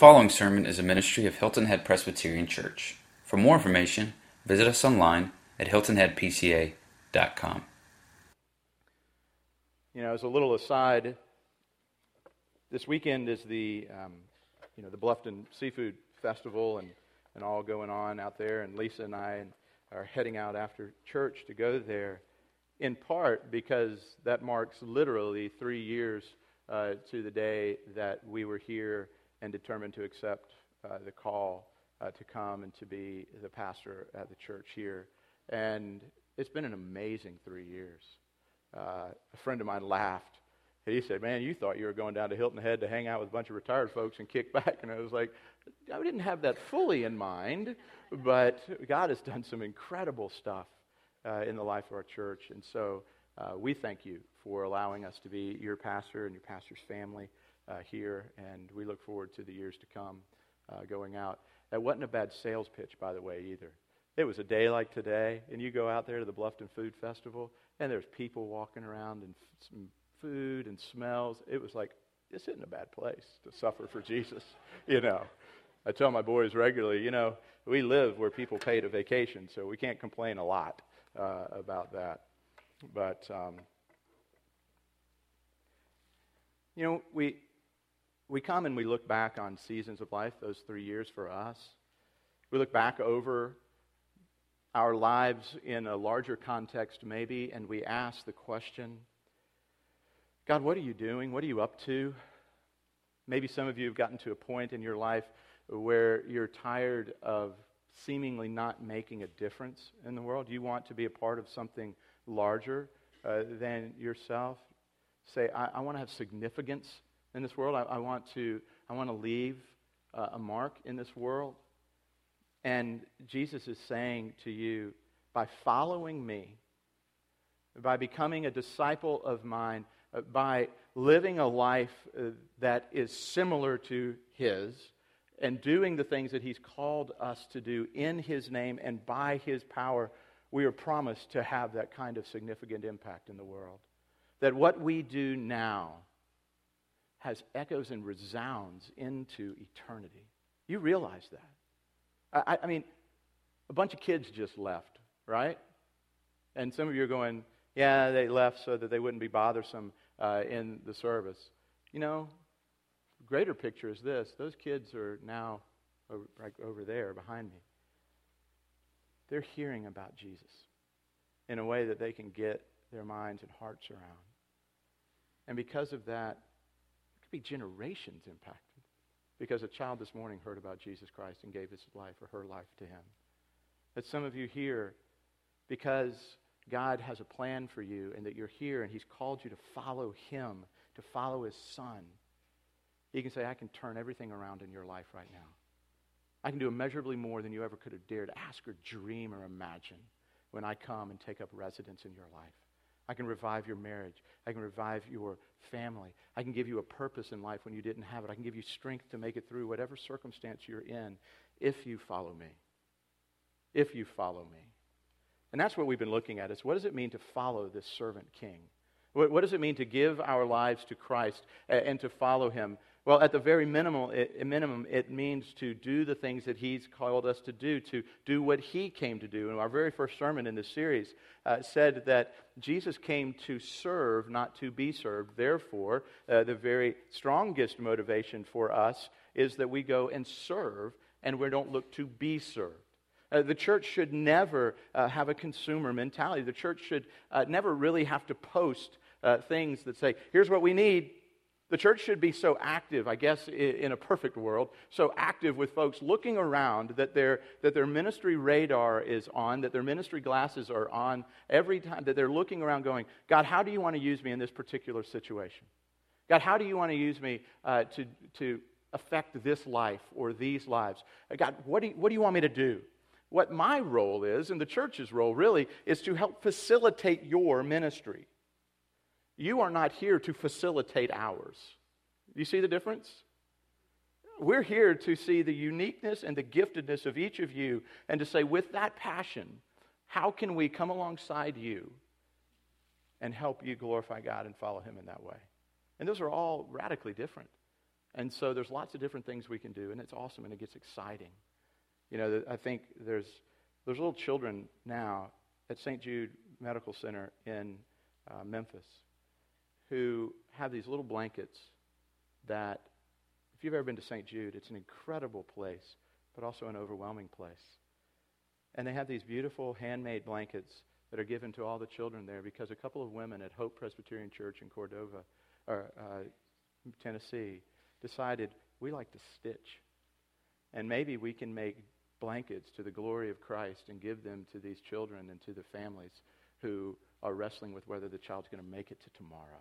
following sermon is a ministry of Hilton Head Presbyterian Church. For more information, visit us online at hiltonheadpca.com. You know, as a little aside, this weekend is the, um, you know, the Bluffton Seafood Festival and, and all going on out there, and Lisa and I are heading out after church to go there, in part because that marks literally three years uh, to the day that we were here and determined to accept uh, the call uh, to come and to be the pastor at the church here. And it's been an amazing three years. Uh, a friend of mine laughed. And He said, Man, you thought you were going down to Hilton Head to hang out with a bunch of retired folks and kick back. And I was like, I didn't have that fully in mind, but God has done some incredible stuff uh, in the life of our church. And so uh, we thank you for allowing us to be your pastor and your pastor's family here, and we look forward to the years to come uh, going out. That wasn't a bad sales pitch, by the way, either. It was a day like today, and you go out there to the Bluffton Food Festival, and there's people walking around and f- some food and smells. It was like, this isn't a bad place to suffer for Jesus, you know. I tell my boys regularly, you know, we live where people pay to vacation, so we can't complain a lot uh, about that. But, um, you know, we, we come and we look back on seasons of life, those three years for us. We look back over our lives in a larger context, maybe, and we ask the question God, what are you doing? What are you up to? Maybe some of you have gotten to a point in your life where you're tired of seemingly not making a difference in the world. You want to be a part of something larger uh, than yourself. Say, I, I want to have significance in this world. I, I want to I want to leave uh, a mark in this world. And Jesus is saying to you, by following me, by becoming a disciple of mine, uh, by living a life uh, that is similar to His, and doing the things that He's called us to do in His name and by His power, we are promised to have that kind of significant impact in the world. That what we do now has echoes and resounds into eternity. You realize that. I, I, mean, a bunch of kids just left, right? And some of you are going, yeah, they left so that they wouldn't be bothersome uh, in the service. You know, greater picture is this those kids are now over, right over there behind me. They're hearing about Jesus in a way that they can get their minds and hearts around. And because of that, be generations impacted because a child this morning heard about Jesus Christ and gave his life or her life to him. That some of you here, because God has a plan for you and that you're here and he's called you to follow him, to follow his son, he can say, I can turn everything around in your life right now. I can do immeasurably more than you ever could have dared ask or dream or imagine when I come and take up residence in your life. I can revive your marriage. I can revive your family. I can give you a purpose in life when you didn't have it. I can give you strength to make it through whatever circumstance you're in if you follow me. If you follow me. And that's what we've been looking at is what does it mean to follow this servant king? What, does it mean to give our lives to Christ and to follow him well, at the very minimal, it, minimum, it means to do the things that He's called us to do, to do what He came to do. And our very first sermon in this series uh, said that Jesus came to serve, not to be served. Therefore, uh, the very strongest motivation for us is that we go and serve and we don't look to be served. Uh, the church should never uh, have a consumer mentality. The church should uh, never really have to post uh, things that say, here's what we need, the church should be so active, I guess, in a perfect world, so active with folks looking around that their, that their ministry radar is on, that their ministry glasses are on every time, that they're looking around going, God, how do you want to use me in this particular situation? God, how do you want to use me uh, to, to affect this life or these lives? God, what do, you, what do you want me to do? What my role is, and the church's role really, is to help facilitate your ministry. You are not here to facilitate ours. You see the difference? We're here to see the uniqueness and the giftedness of each of you and to say, with that passion, how can we come alongside you and help you glorify God and follow Him in that way? And those are all radically different. And so there's lots of different things we can do, and it's awesome and it gets exciting. You know, I think there's, there's little children now at St. Jude Medical Center in uh, Memphis who have these little blankets that, if you've ever been to St. Jude, it's an incredible place, but also an overwhelming place. And they have these beautiful handmade blankets that are given to all the children there because a couple of women at Hope Presbyterian Church in Cordova, or uh, Tennessee, decided we like to stitch. And maybe we can make blankets to the glory of Christ and give them to these children and to the families who are wrestling with whether the child's going to make it to tomorrow.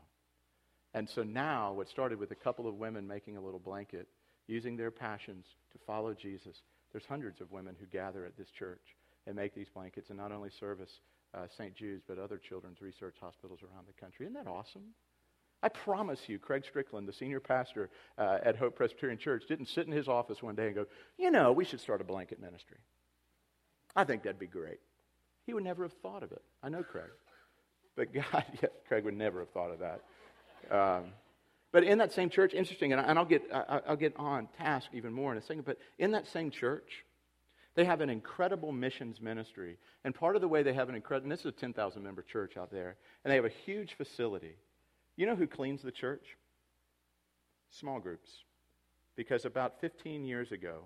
And so now, what started with a couple of women making a little blanket, using their passions to follow Jesus, there's hundreds of women who gather at this church and make these blankets and not only service uh, St. Jude's, but other children's research hospitals around the country. Isn't that awesome? I promise you, Craig Strickland, the senior pastor uh, at Hope Presbyterian Church, didn't sit in his office one day and go, you know, we should start a blanket ministry. I think that'd be great. He would never have thought of it. I know Craig. But God, yeah, Craig would never have thought of that. Um, but in that same church, interesting, and, I, will get, I, I'll get on task even more in a second, but in that same church, they have an incredible missions ministry. And part of the way they have an incredible, this is a 10,000 member church out there, and they have a huge facility. You know who cleans the church? Small groups. Because about 15 years ago,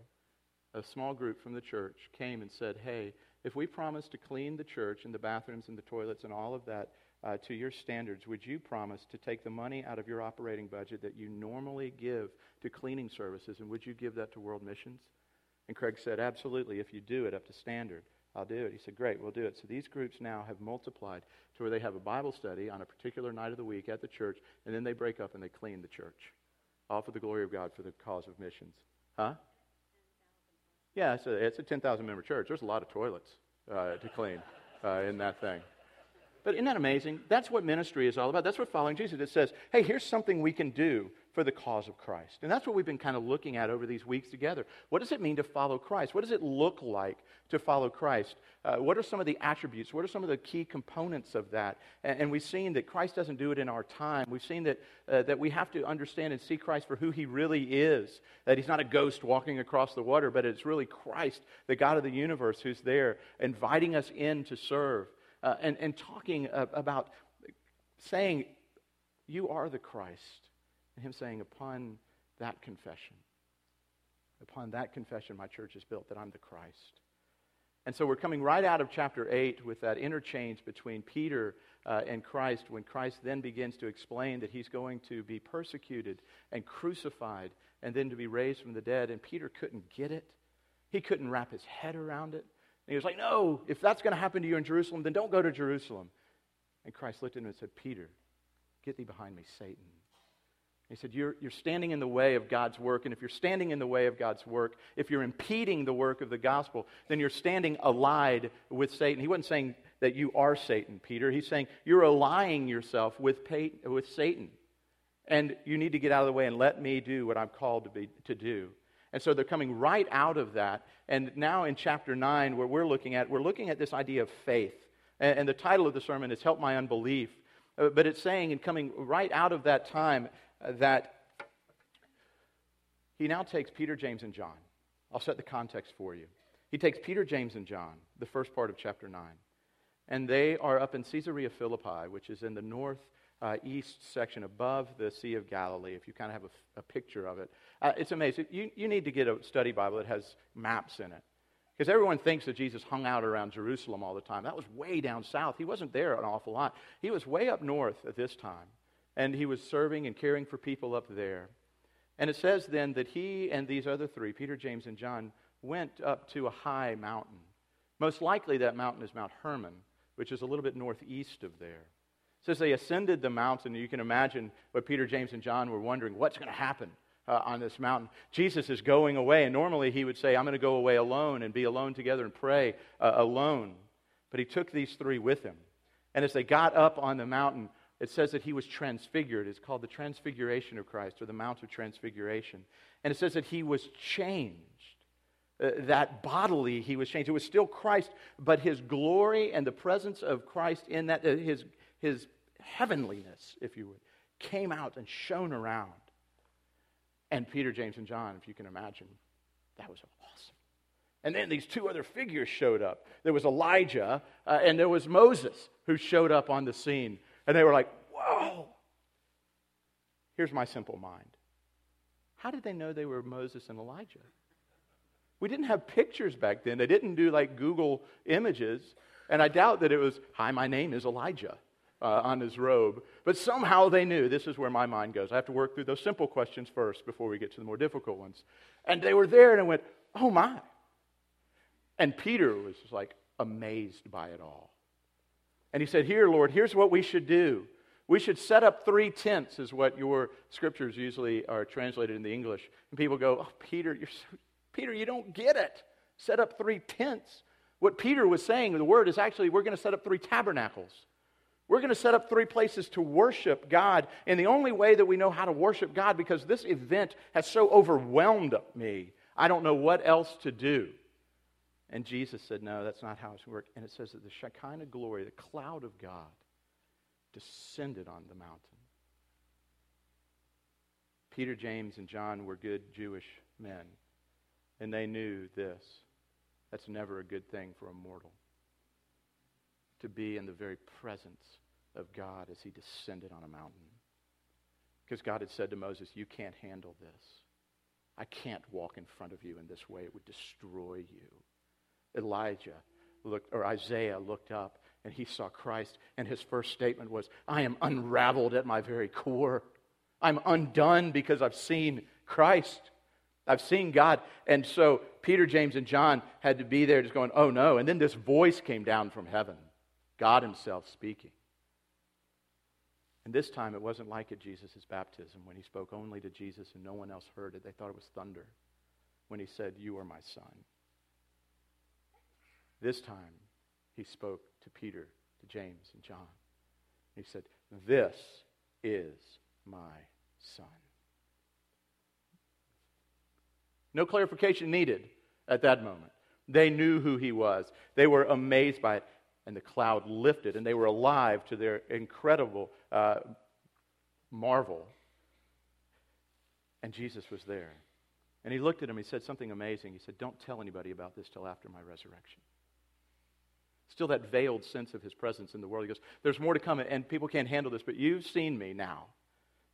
a small group from the church came and said, Hey, if we promise to clean the church and the bathrooms and the toilets and all of that uh, to your standards, would you promise to take the money out of your operating budget that you normally give to cleaning services and would you give that to world missions? And Craig said, Absolutely, if you do it up to standard. I'll do it. He said, Great, we'll do it. So these groups now have multiplied to where they have a Bible study on a particular night of the week at the church, and then they break up and they clean the church. All for the glory of God for the cause of missions. Huh? Yeah, it's a, it's a 10,000 member church. There's a lot of toilets uh, to clean uh, in that thing. But isn't that amazing? That's what ministry is all about. That's what following Jesus. It says, hey, here's something we can do for the cause of Christ. And that's what we've been kind of looking at over these weeks together. What does it mean to follow Christ? What does it look like to follow Christ? Uh, what are some of the attributes? What are some of the key components of that? And, and we've seen that Christ doesn't do it in our time. We've seen that, uh, that we have to understand and see Christ for who he really is. That he's not a ghost walking across the water, but it's really Christ, the God of the universe, who's there inviting us in to serve uh, and, and talking uh, about saying, You are the Christ. And him saying, Upon that confession, upon that confession, my church is built that I'm the Christ. And so we're coming right out of chapter 8 with that interchange between Peter uh, and Christ when Christ then begins to explain that he's going to be persecuted and crucified and then to be raised from the dead. And Peter couldn't get it, he couldn't wrap his head around it. He was like, No, if that's going to happen to you in Jerusalem, then don't go to Jerusalem. And Christ looked at him and said, Peter, get thee behind me, Satan. He said, you're, you're standing in the way of God's work. And if you're standing in the way of God's work, if you're impeding the work of the gospel, then you're standing allied with Satan. He wasn't saying that you are Satan, Peter. He's saying you're allying yourself with, with Satan. And you need to get out of the way and let me do what I'm called to, be, to do. And so they're coming right out of that. And now in chapter 9, where we're looking at, we're looking at this idea of faith. And, the title of the sermon is Help My Unbelief. Uh, but it's saying, and coming right out of that time, uh, that he now takes Peter, James, and John. I'll set the context for you. He takes Peter, James, and John, the first part of chapter 9. And they are up in Caesarea Philippi, which is in the north uh, east section above the Sea of Galilee, if you kind of have a, a picture of it. Uh, it's amazing. You, you need to get a study Bible that has maps in it. Because everyone thinks that Jesus hung out around Jerusalem all the time. That was way down south. He wasn't there an awful lot. He was way up north at this time. And he was serving and caring for people up there. And it says then that he and these other three, Peter, James, and John, went up to a high mountain. Most likely that mountain is Mount Hermon, which is a little bit northeast of there. It says they ascended the mountain. You can imagine what Peter, James, and John were wondering what's going to happen uh, on this mountain. Jesus is going away, and normally he would say, I'm going to go away alone and be alone together and pray uh, alone. But he took these three with him. And as they got up on the mountain, it says that he was transfigured. It's called the Transfiguration of Christ, or the Mount of Transfiguration. And it says that he was changed. Uh, that bodily he was changed. It was still Christ, but his glory and the presence of Christ in that, uh, his, his heavenliness, if you would, came out and shone around. And Peter, James, and John, if you can imagine, that was awesome. And then these two other figures showed up. There was Elijah uh, and there was Moses who showed up on the scene. And they were like, whoa. Here's my simple mind How did they know they were Moses and Elijah? We didn't have pictures back then. They didn't do like Google images. And I doubt that it was, Hi, my name is Elijah uh, on his robe. But somehow they knew. This is where my mind goes. I have to work through those simple questions first before we get to the more difficult ones. And they were there and I went, Oh my. And Peter was like amazed by it all. And he said, Here, Lord, here's what we should do. We should set up three tents, is what your scriptures usually are translated in the English. And people go, Oh, Peter, you're so, Peter, you don't get it. Set up three tents. What Peter was saying, the word is actually, we're going to set up three tabernacles. We're going to set up three places to worship God. And the only way that we know how to worship God, because this event has so overwhelmed me, I don't know what else to do. And Jesus said, No, that's not how it's work. And it says that the Shekinah glory, the cloud of God, descended on the mountain. Peter, James, and John were good Jewish men, and they knew this. That's never a good thing for a mortal. To be in the very presence of God as he descended on a mountain. Because God had said to Moses, You can't handle this. I can't walk in front of you in this way, it would destroy you. Elijah looked, or Isaiah looked up and he saw Christ, and his first statement was, I am unraveled at my very core. I'm undone because I've seen Christ. I've seen God. And so Peter, James, and John had to be there just going, oh no. And then this voice came down from heaven, God Himself speaking. And this time it wasn't like at Jesus' baptism when he spoke only to Jesus and no one else heard it. They thought it was thunder when he said, You are my son. This time, he spoke to Peter, to James, and John. He said, This is my son. No clarification needed at that moment. They knew who he was. They were amazed by it, and the cloud lifted, and they were alive to their incredible uh, marvel. And Jesus was there. And he looked at him, he said something amazing. He said, Don't tell anybody about this till after my resurrection. Still, that veiled sense of his presence in the world. He goes, There's more to come, and people can't handle this, but you've seen me now.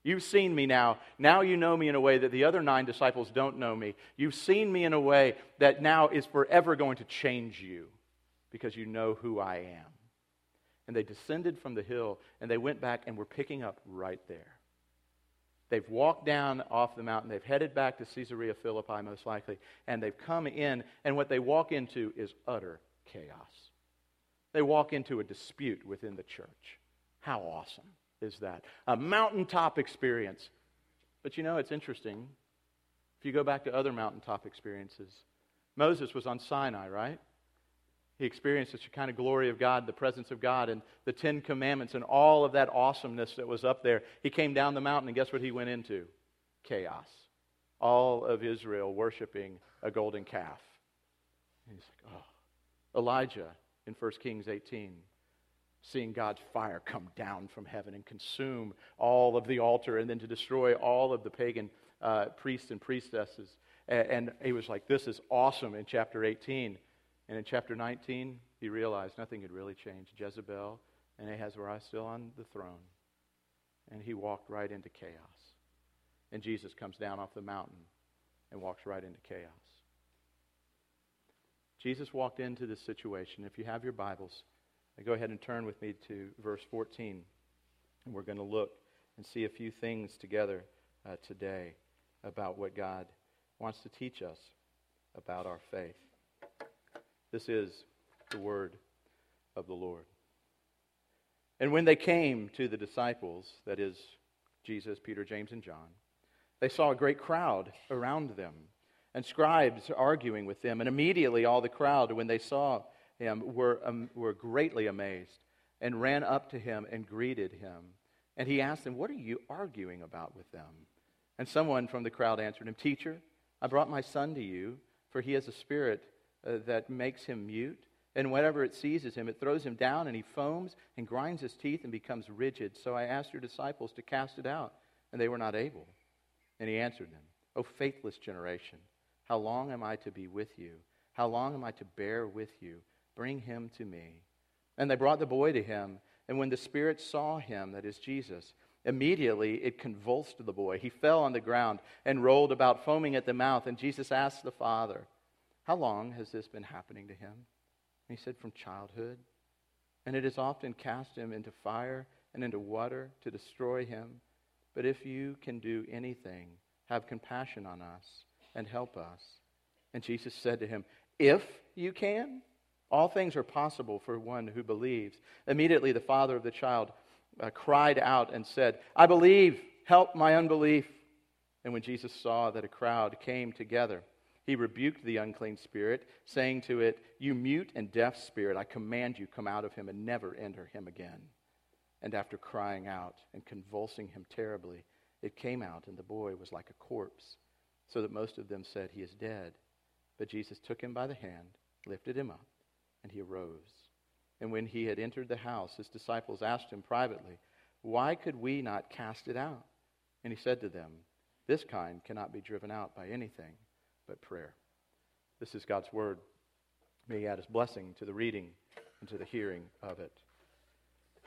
You've seen me now. Now you know me in a way that the other nine disciples don't know me. You've seen me in a way that now is forever going to change you because you know who I am. And they descended from the hill and they went back and were picking up right there. They've walked down off the mountain. They've headed back to Caesarea Philippi, most likely. And they've come in, and what they walk into is utter chaos. They walk into a dispute within the church. How awesome is that? A mountaintop experience. But you know, it's interesting. If you go back to other mountaintop experiences, Moses was on Sinai, right? He experienced the kind of glory of God, the presence of God, and the Ten Commandments, and all of that awesomeness that was up there. He came down the mountain, and guess what he went into? Chaos. All of Israel worshiping a golden calf. And he's like, oh. Elijah in 1 Kings 18, seeing God's fire come down from heaven and consume all of the altar and then to destroy all of the pagan uh, priests and priestesses. And, and he was like, This is awesome in chapter 18. And in chapter 19, he realized nothing had really changed. Jezebel and Ahasuerus still on the throne. And he walked right into chaos. And Jesus comes down off the mountain and walks right into chaos. Jesus walked into this situation. If you have your Bibles, go ahead and turn with me to verse 14. And we're going to look and see a few things together uh, today about what God wants to teach us about our faith. This is the word of the Lord. And when they came to the disciples, that is, Jesus, Peter, James, and John, they saw a great crowd around them and scribes arguing with them. And immediately all the crowd, when they saw him, were, um, were greatly amazed and ran up to him and greeted him. And he asked them, What are you arguing about with them? And someone from the crowd answered him, Teacher, I brought my son to you, for he has a spirit uh, that makes him mute. And whenever it seizes him, it throws him down, and he foams and grinds his teeth and becomes rigid. So I asked your disciples to cast it out, and they were not able. And he answered them, O faithless generation, how long am I to be with you? How long am I to bear with you? Bring him to me. And they brought the boy to him. And when the Spirit saw him, that is Jesus, immediately it convulsed the boy. He fell on the ground and rolled about, foaming at the mouth. And Jesus asked the father, How long has this been happening to him? And he said, From childhood. And it has often cast him into fire and into water to destroy him. But if you can do anything, have compassion on us and help us. And Jesus said to him, If you can, all things are possible for one who believes. Immediately, the father of the child uh, cried out and said, I believe, help my unbelief. And when Jesus saw that a crowd came together, he rebuked the unclean spirit, saying to it, You mute and deaf spirit, I command you, come out of him and never enter him again. And after crying out and convulsing him terribly, it came out, and the boy was like a corpse, so that most of them said, He is dead. But Jesus took him by the hand, lifted him up, and he arose. And when he had entered the house, his disciples asked him privately, Why could we not cast it out? And he said to them, This kind cannot be driven out by anything but prayer. This is God's word. May he add his blessing to the reading and to the hearing of it.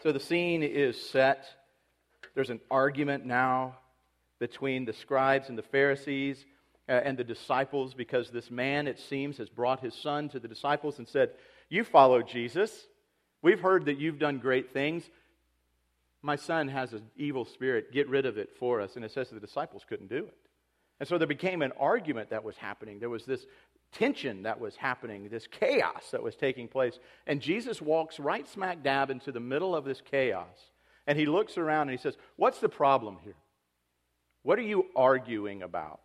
So the scene is set. There's an argument now between the scribes and the Pharisees uh, and the disciples because this man, it seems, has brought his son to the disciples and said, You follow Jesus. We've heard that you've done great things. My son has an evil spirit. Get rid of it for us. And it says the disciples couldn't do it. And so there became an argument that was happening. There was this tension that was happening, this chaos that was taking place. And Jesus walks right smack dab into the middle of this chaos. And he looks around and he says, What's the problem here? What are you arguing about?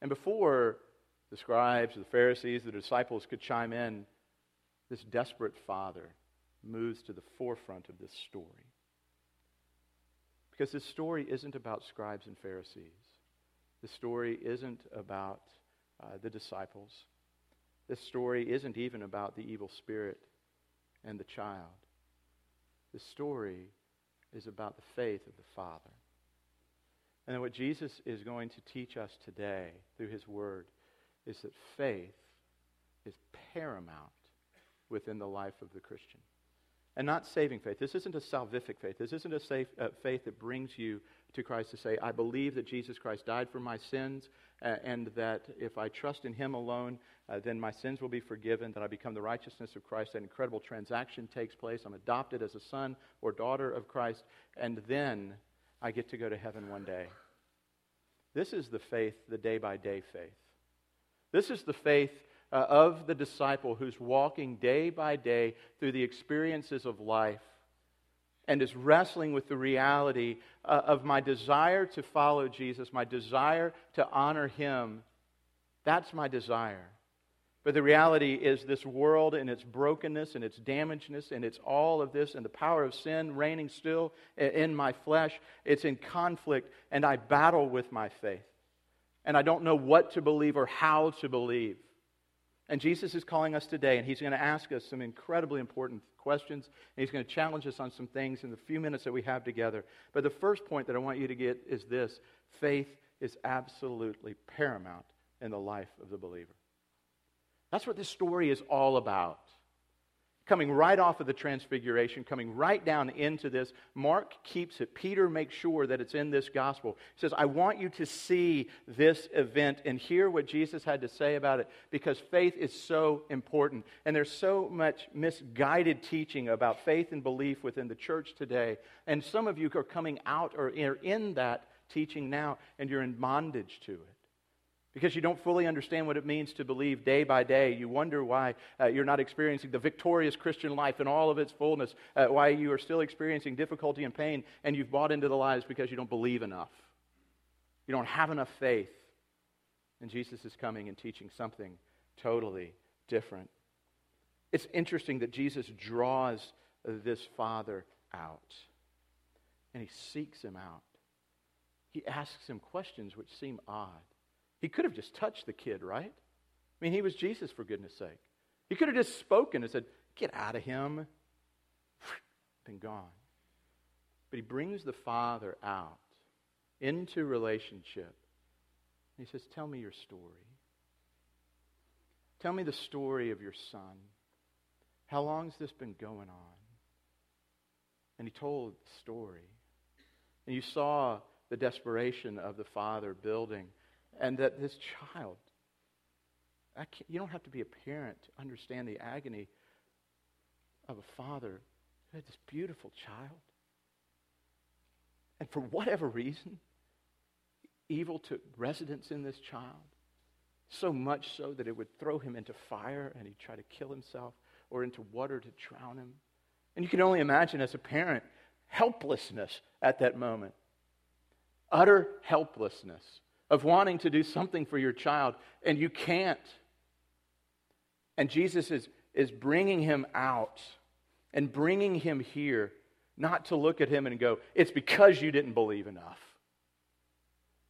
And before the scribes, the Pharisees, the disciples could chime in, this desperate father moves to the forefront of this story. Because this story isn't about scribes and Pharisees. The story isn't about uh, the disciples. This story isn't even about the evil spirit and the child. The story is about the faith of the Father. And what Jesus is going to teach us today through his word is that faith is paramount within the life of the Christian. And not saving faith. This isn't a salvific faith. This isn't a safe, uh, faith that brings you to Christ to say, I believe that Jesus Christ died for my sins, uh, and that if I trust in him alone, uh, then my sins will be forgiven, that I become the righteousness of Christ. That incredible transaction takes place. I'm adopted as a son or daughter of Christ, and then I get to go to heaven one day. This is the faith, the day by day faith. This is the faith uh, of the disciple who's walking day by day through the experiences of life and is wrestling with the reality uh, of my desire to follow Jesus, my desire to honor Him. That's my desire. But the reality is, this world and its brokenness and its damagedness and it's all of this and the power of sin reigning still in my flesh, it's in conflict, and I battle with my faith. And I don't know what to believe or how to believe. And Jesus is calling us today, and He's going to ask us some incredibly important questions, and He's going to challenge us on some things in the few minutes that we have together. But the first point that I want you to get is this faith is absolutely paramount in the life of the believer. That's what this story is all about. Coming right off of the transfiguration, coming right down into this, Mark keeps it. Peter makes sure that it's in this gospel. He says, I want you to see this event and hear what Jesus had to say about it because faith is so important. And there's so much misguided teaching about faith and belief within the church today. And some of you are coming out or are in that teaching now, and you're in bondage to it because you don't fully understand what it means to believe day by day. You wonder why uh, you're not experiencing the victorious Christian life in all of its fullness, uh, why you are still experiencing difficulty and pain, and you've bought into the lies because you don't believe enough. You don't have enough faith. And Jesus is coming and teaching something totally different. It's interesting that Jesus draws this father out, and he seeks him out. He asks him questions which seem odd. He could have just touched the kid, right? I mean, he was Jesus, for goodness sake. He could have just spoken and said, Get out of him. Been gone. But he brings the Father out into relationship He says, Tell me your story. Tell me the story of your son. How long has this been going on? And he told the story. And you saw the desperation of the father building, and that this child, you don't have to be a parent to understand the agony of a father who had this beautiful child. And for whatever reason, evil took residence in this child, so much so that it would throw him into fire and he'd try to kill himself or into water to drown him. And you can only imagine as a parent helplessness at that moment. Utter helplessness of wanting to do something for your child and you can't. And Jesus is, is bringing him out and bringing him here, not to look at him and go, it's because you didn't believe enough.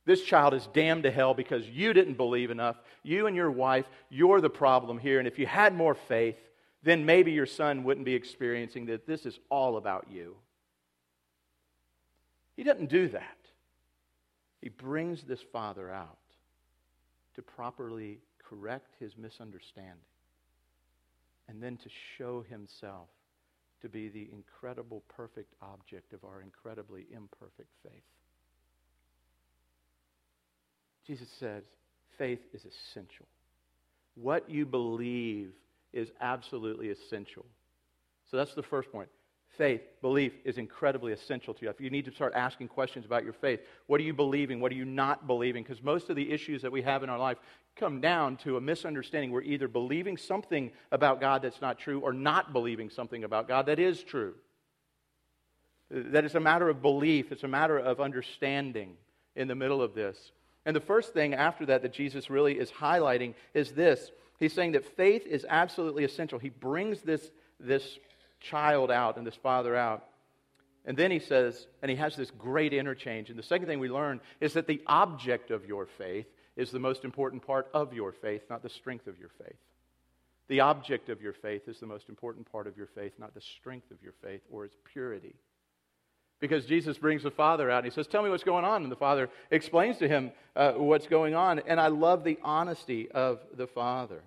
This child is damned to hell because you didn't believe enough. You and your wife, you're the problem here. And if you had more faith, then maybe your son wouldn't be experiencing that this is all about you. He doesn't do that. He brings this father out to properly correct his misunderstanding and then to show himself to be the incredible, perfect object of our incredibly imperfect faith. Jesus says faith is essential. What you believe is absolutely essential. So that's the first point. Faith, belief is incredibly essential to you. If you need to start asking questions about your faith, what are you believing? What are you not believing? Because most of the issues that we have in our life come down to a misunderstanding. We're either believing something about God that's not true or not believing something about God that is true. That it's a matter of belief, it's a matter of understanding in the middle of this. And the first thing after that that Jesus really is highlighting is this. He's saying that faith is absolutely essential. He brings this, this child out and this father out. And then he says, and he has this great interchange. And the second thing we learn is that the object of your faith is the most important part of your faith, not the strength of your faith. The object of your faith is the most important part of your faith, not the strength of your faith or its purity. Because Jesus brings the father out and he says, Tell me what's going on. And the father explains to him uh, what's going on. And I love the honesty of the father.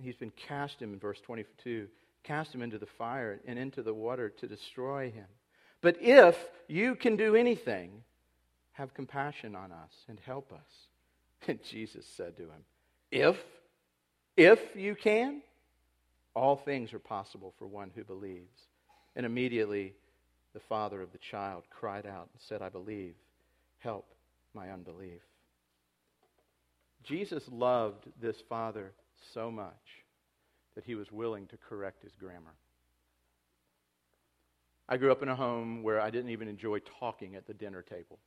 He's been cast him in verse 22 cast him into the fire and into the water to destroy him. But if you can do anything, have compassion on us and help us. And Jesus said to him, If, if you can, all things are possible for one who believes. And immediately the father of the child cried out and said, I believe. Help my unbelief. Jesus loved this father so much that he was willing to correct his grammar. I grew up in a home where I didn't even enjoy talking at the dinner table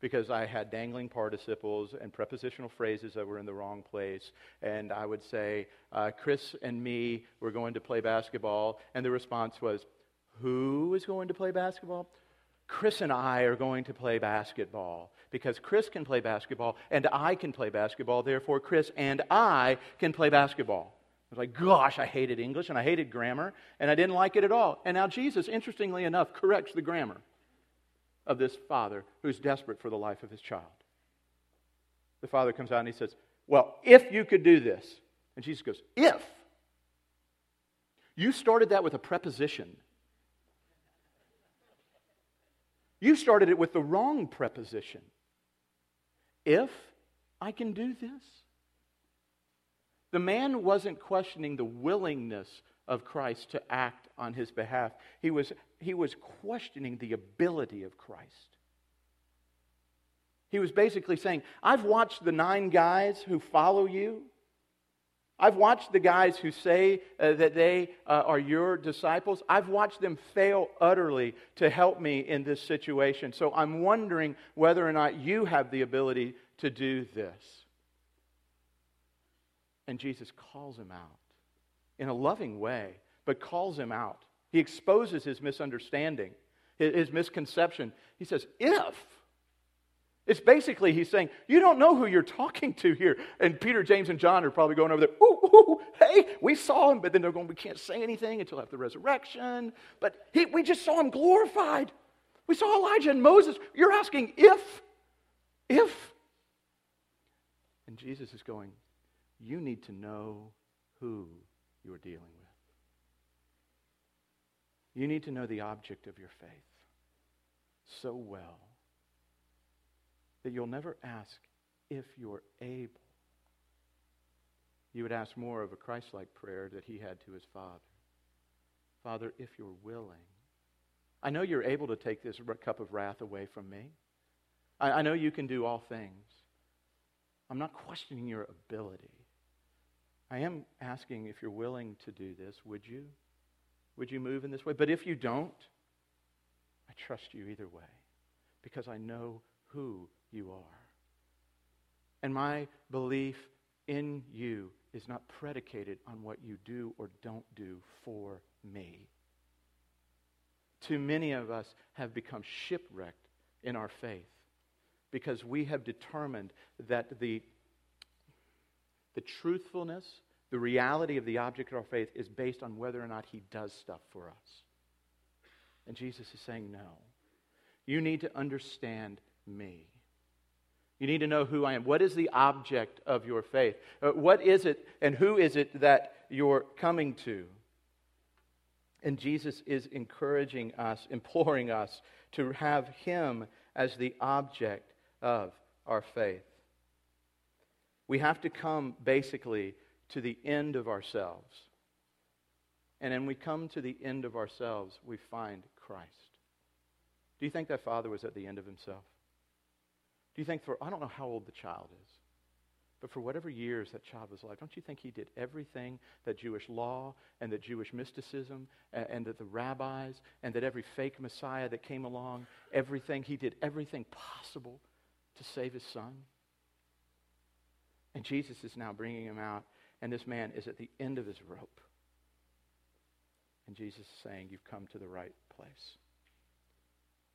because I had dangling participles and prepositional phrases that were in the wrong place. And I would say, uh, Chris and me were going to play basketball. And the response was, Who is going to play basketball? Chris and I are going to play basketball because Chris can play basketball and I can play basketball. Therefore, Chris and I can play basketball. I was like, gosh, I hated English and I hated grammar and I didn't like it at all. And now Jesus, interestingly enough, corrects the grammar of this father who's desperate for the life of his child. The father comes out and he says, Well, if you could do this. And Jesus goes, If. You started that with a preposition. You started it with the wrong preposition. If I can do this. The man wasn't questioning the willingness of Christ to act on his behalf. He was, he was questioning the ability of Christ. He was basically saying, I've watched the nine guys who follow you. I've watched the guys who say uh, that they uh, are your disciples. I've watched them fail utterly to help me in this situation. So I'm wondering whether or not you have the ability to do this. And Jesus calls him out in a loving way, but calls him out. He exposes his misunderstanding, his misconception. He says, If. It's basically he's saying, You don't know who you're talking to here. And Peter, James, and John are probably going over there, Ooh, ooh hey, we saw him, but then they're going, We can't say anything until after the resurrection. But he, we just saw him glorified. We saw Elijah and Moses. You're asking if? If. And Jesus is going, You need to know who you are dealing with. You need to know the object of your faith so well that you'll never ask if you're able. You would ask more of a Christ like prayer that he had to his Father Father, if you're willing. I know you're able to take this cup of wrath away from me. I, I know you can do all things. I'm not questioning your ability. I am asking if you're willing to do this, would you? Would you move in this way? But if you don't, I trust you either way because I know who you are. And my belief in you is not predicated on what you do or don't do for me. Too many of us have become shipwrecked in our faith because we have determined that the, the truthfulness, the reality of the object of our faith is based on whether or not he does stuff for us. And Jesus is saying, no. You need to understand me. You need to know who I am. What is the object of your faith? Uh, what is it and who is it that you're coming to? And Jesus is encouraging us, imploring us to have Him as the object of our faith. We have to come basically to the end of ourselves. And when we come to the end of ourselves, we find Christ. Do you think that father was at the end of himself? Do you think for, I don't know how old the child is, but for whatever years that child was alive, don't you think he did everything that Jewish law and that Jewish mysticism and, and that the rabbis and that every fake Messiah that came along, everything, he did everything possible to save his son? And Jesus is now bringing him out, and this man is at the end of his rope. And Jesus is saying, You've come to the right place.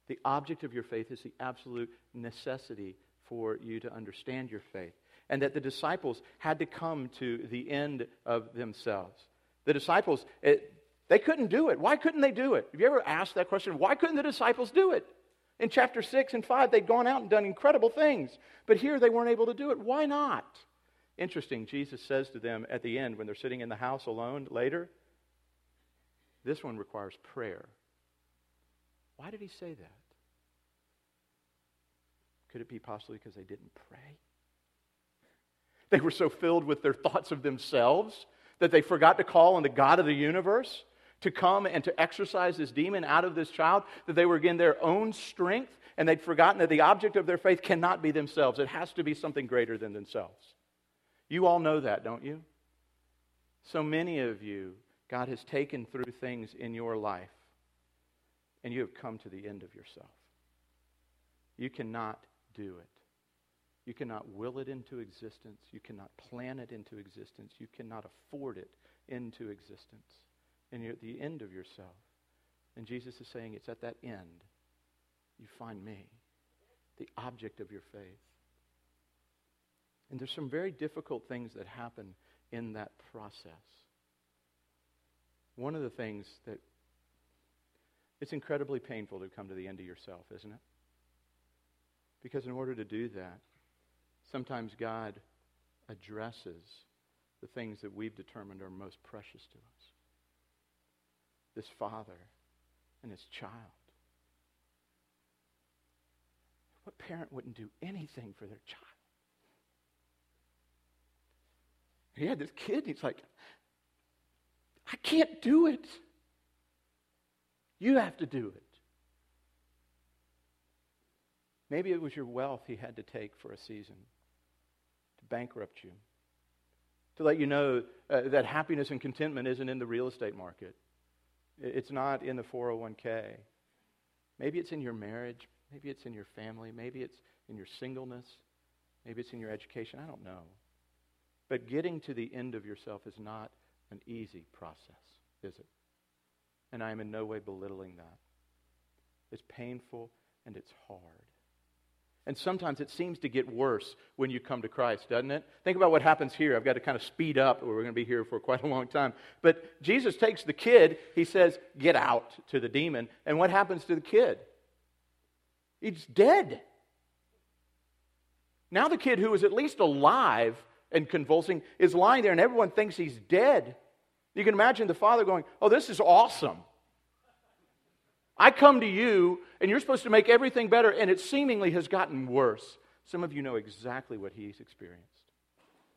The object of your faith is the absolute necessity for you to understand your faith. And that the disciples had to come to the end of themselves. The disciples, it, they couldn't do it. Why couldn't they do it? Have you ever asked that question? Why couldn't the disciples do it? In chapter 6 and 5, they'd gone out and done incredible things. But here they weren't able to do it. Why not? Interesting, Jesus says to them at the end when they're sitting in the house alone later, this one requires prayer. Why did he say that? Could it be possibly because they didn't pray? They were so filled with their thoughts of themselves that they forgot to call on the God of the universe to come and to exorcise this demon out of this child, that they were in their own strength and they'd forgotten that the object of their faith cannot be themselves. It has to be something greater than themselves. You all know that, don't you? So many of you, God has taken through things in your life and you have come to the end of yourself. You cannot do it. You cannot will it into existence. You cannot plan it into existence. You cannot afford it into existence. And you're at the end of yourself. And Jesus is saying it's at that end you find me, the object of your faith. And there's some very difficult things that happen in that process. One of the things that it's incredibly painful to come to the end of yourself, isn't it? Because in order to do that, sometimes God addresses the things that we've determined are most precious to us. This father and his child. What parent wouldn't do anything for their child? He had this kid, and he's like, I can't do it. You have to do it. Maybe it was your wealth he had to take for a season to bankrupt you, to let you know uh, that happiness and contentment isn't in the real estate market, it's not in the 401k. Maybe it's in your marriage, maybe it's in your family, maybe it's in your singleness, maybe it's in your education. I don't know. But getting to the end of yourself is not an easy process, is it? And I am in no way belittling that. It's painful and it's hard. And sometimes it seems to get worse when you come to Christ, doesn't it? Think about what happens here. I've got to kind of speed up, or we're going to be here for quite a long time. But Jesus takes the kid, he says, Get out to the demon. And what happens to the kid? He's dead. Now the kid who is at least alive and convulsing is lying there, and everyone thinks he's dead. You can imagine the father going, Oh, this is awesome. I come to you, and you're supposed to make everything better, and it seemingly has gotten worse. Some of you know exactly what he's experienced.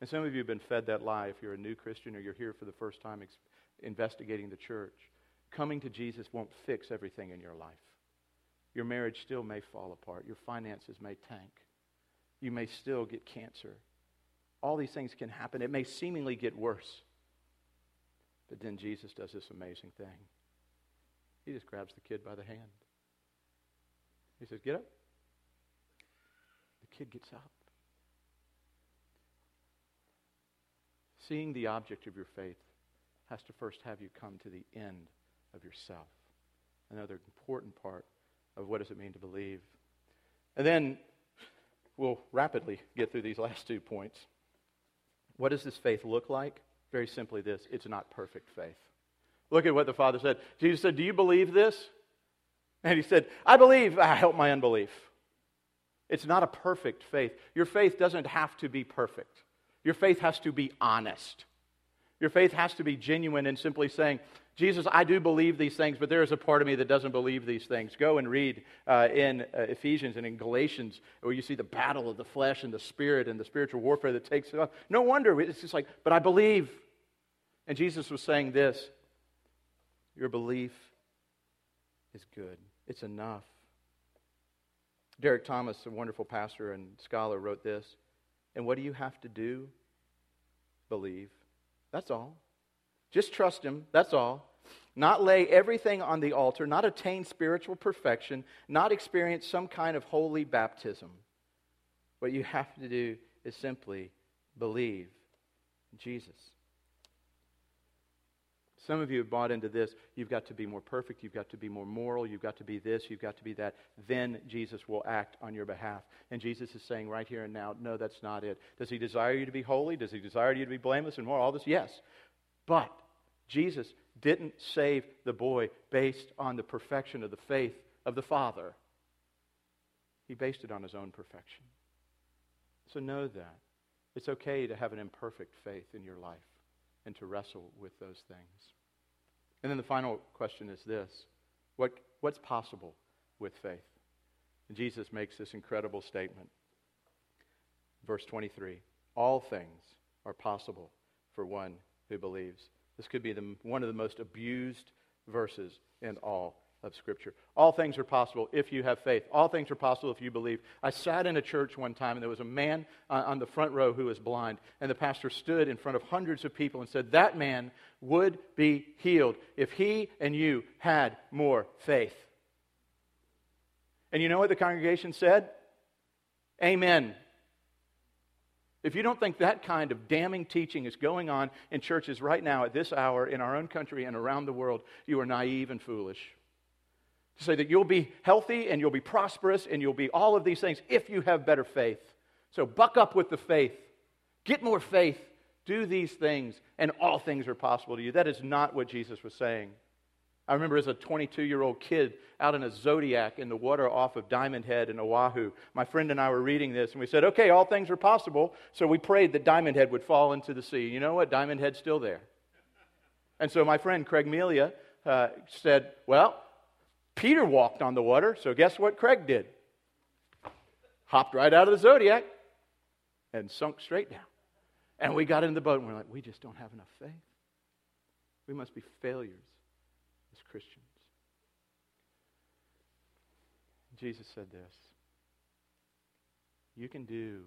And some of you have been fed that lie if you're a new Christian or you're here for the first time ex- investigating the church. Coming to Jesus won't fix everything in your life. Your marriage still may fall apart, your finances may tank, you may still get cancer. All these things can happen. It may seemingly get worse. But then Jesus does this amazing thing. He just grabs the kid by the hand. He says, Get up. The kid gets up. Seeing the object of your faith has to first have you come to the end of yourself. Another important part of what does it mean to believe. And then we'll rapidly get through these last two points. What does this faith look like? Very simply, this it's not perfect faith. Look at what the Father said. Jesus said, Do you believe this? And he said, I believe. I help my unbelief. It's not a perfect faith. Your faith doesn't have to be perfect. Your faith has to be honest. Your faith has to be genuine and simply saying, Jesus, I do believe these things, but there is a part of me that doesn't believe these things. Go and read uh, in uh, Ephesians and in Galatians where you see the battle of the flesh and the spirit and the spiritual warfare that takes it off. No wonder. It's just like, but I believe. And Jesus was saying this Your belief is good, it's enough. Derek Thomas, a wonderful pastor and scholar, wrote this. And what do you have to do? Believe. That's all. Just trust Him. That's all. Not lay everything on the altar, not attain spiritual perfection, not experience some kind of holy baptism. What you have to do is simply believe Jesus. Some of you have bought into this. You've got to be more perfect. You've got to be more moral. You've got to be this. You've got to be that. Then Jesus will act on your behalf. And Jesus is saying right here and now, no, that's not it. Does he desire you to be holy? Does he desire you to be blameless and more? All this? Yes. But Jesus didn't save the boy based on the perfection of the faith of the Father, he based it on his own perfection. So know that. It's okay to have an imperfect faith in your life and to wrestle with those things. And then the final question is this what, What's possible with faith? And Jesus makes this incredible statement. Verse 23 All things are possible for one who believes. This could be the, one of the most abused verses in all of Scripture. All things are possible if you have faith. All things are possible if you believe. I sat in a church one time, and there was a man uh, on the front row who was blind, and the pastor stood in front of hundreds of people and said, That man would be healed if he and you had more faith. And you know what the congregation said? Amen. If you don't think that kind of damning teaching is going on in churches right now at this hour in our own country and around the world, you are naive and foolish. To say that you'll be healthy and you'll be prosperous and you'll be all of these things if you have better faith. So buck up with the faith. Get more faith. Do these things, and all things are possible to you. That is not what Jesus was saying. I remember as a 22 year old kid out in a Zodiac in the water off of Diamond Head in Oahu. My friend and I were reading this, and we said, okay, all things are possible. So we prayed that Diamond Head would fall into the sea. You know what? Diamond Head's still there. And so my friend Craig Melia uh, said, well, Peter walked on the water, so guess what Craig did? Hopped right out of the Zodiac and sunk straight down. And we got in the boat and we're like, we just don't have enough faith. We must be failures as Christians. Jesus said this You can do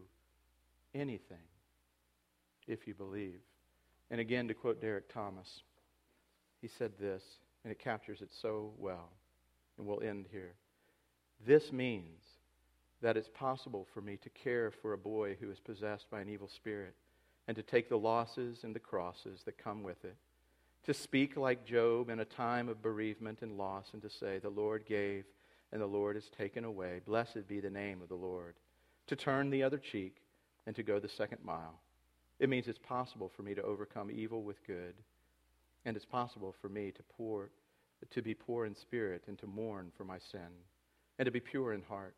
anything if you believe. And again, to quote Derek Thomas, he said this, and it captures it so well. And we'll end here. This means that it's possible for me to care for a boy who is possessed by an evil spirit and to take the losses and the crosses that come with it. To speak like Job in a time of bereavement and loss and to say, The Lord gave and the Lord has taken away. Blessed be the name of the Lord. To turn the other cheek and to go the second mile. It means it's possible for me to overcome evil with good, and it's possible for me to pour to be poor in spirit and to mourn for my sin, and to be pure in heart.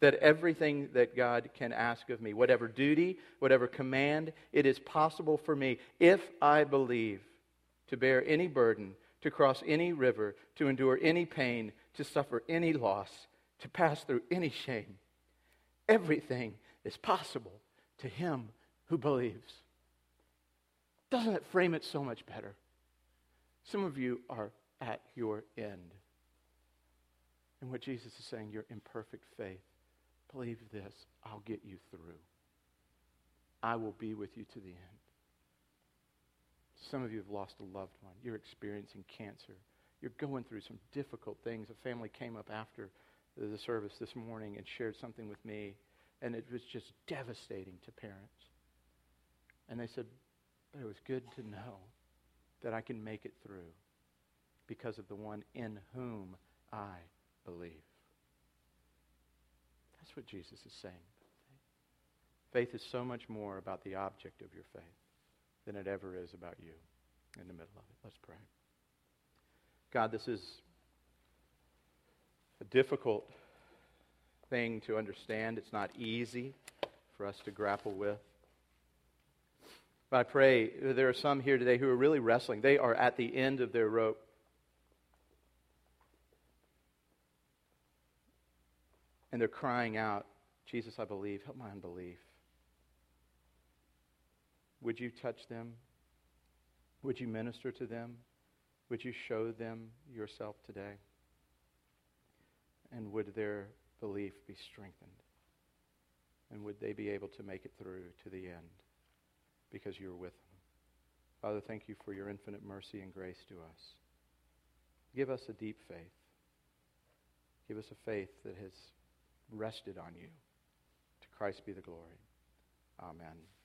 that everything that God can ask of me, whatever duty, whatever command, it is possible for me if I believe to bear any burden, to cross any river, to endure any pain, to suffer any loss, to pass through any shame. Everything is possible to him who believes. Doesn't it frame it so much better? Some of you are at your end. And what Jesus is saying, your imperfect faith, believe this, I'll get you through. I will be with you to the end. Some of you have lost a loved one. You're experiencing cancer. You're going through some difficult things. A family came up after the service this morning and shared something with me, and it was just devastating to parents. And they said, but it was good to know that I can make it through because of the one in whom I believe. That's what Jesus is saying. Faith is so much more about the object of your faith than it ever is about you in the middle of it. Let's pray. God, this is a difficult thing to understand. It's not easy for us to grapple with. But I pray there are some here today who are really wrestling. They are at the end of their rope. And they're crying out, Jesus, I believe. Help my unbelief. Would you touch them? Would you minister to them? Would you show them yourself today? And would their belief be strengthened? And would they be able to make it through to the end? because you're with them. Father, thank you for your infinite mercy and grace to us. Give us a deep faith. Give us a faith that has rested on you. To Christ be the glory. Amen.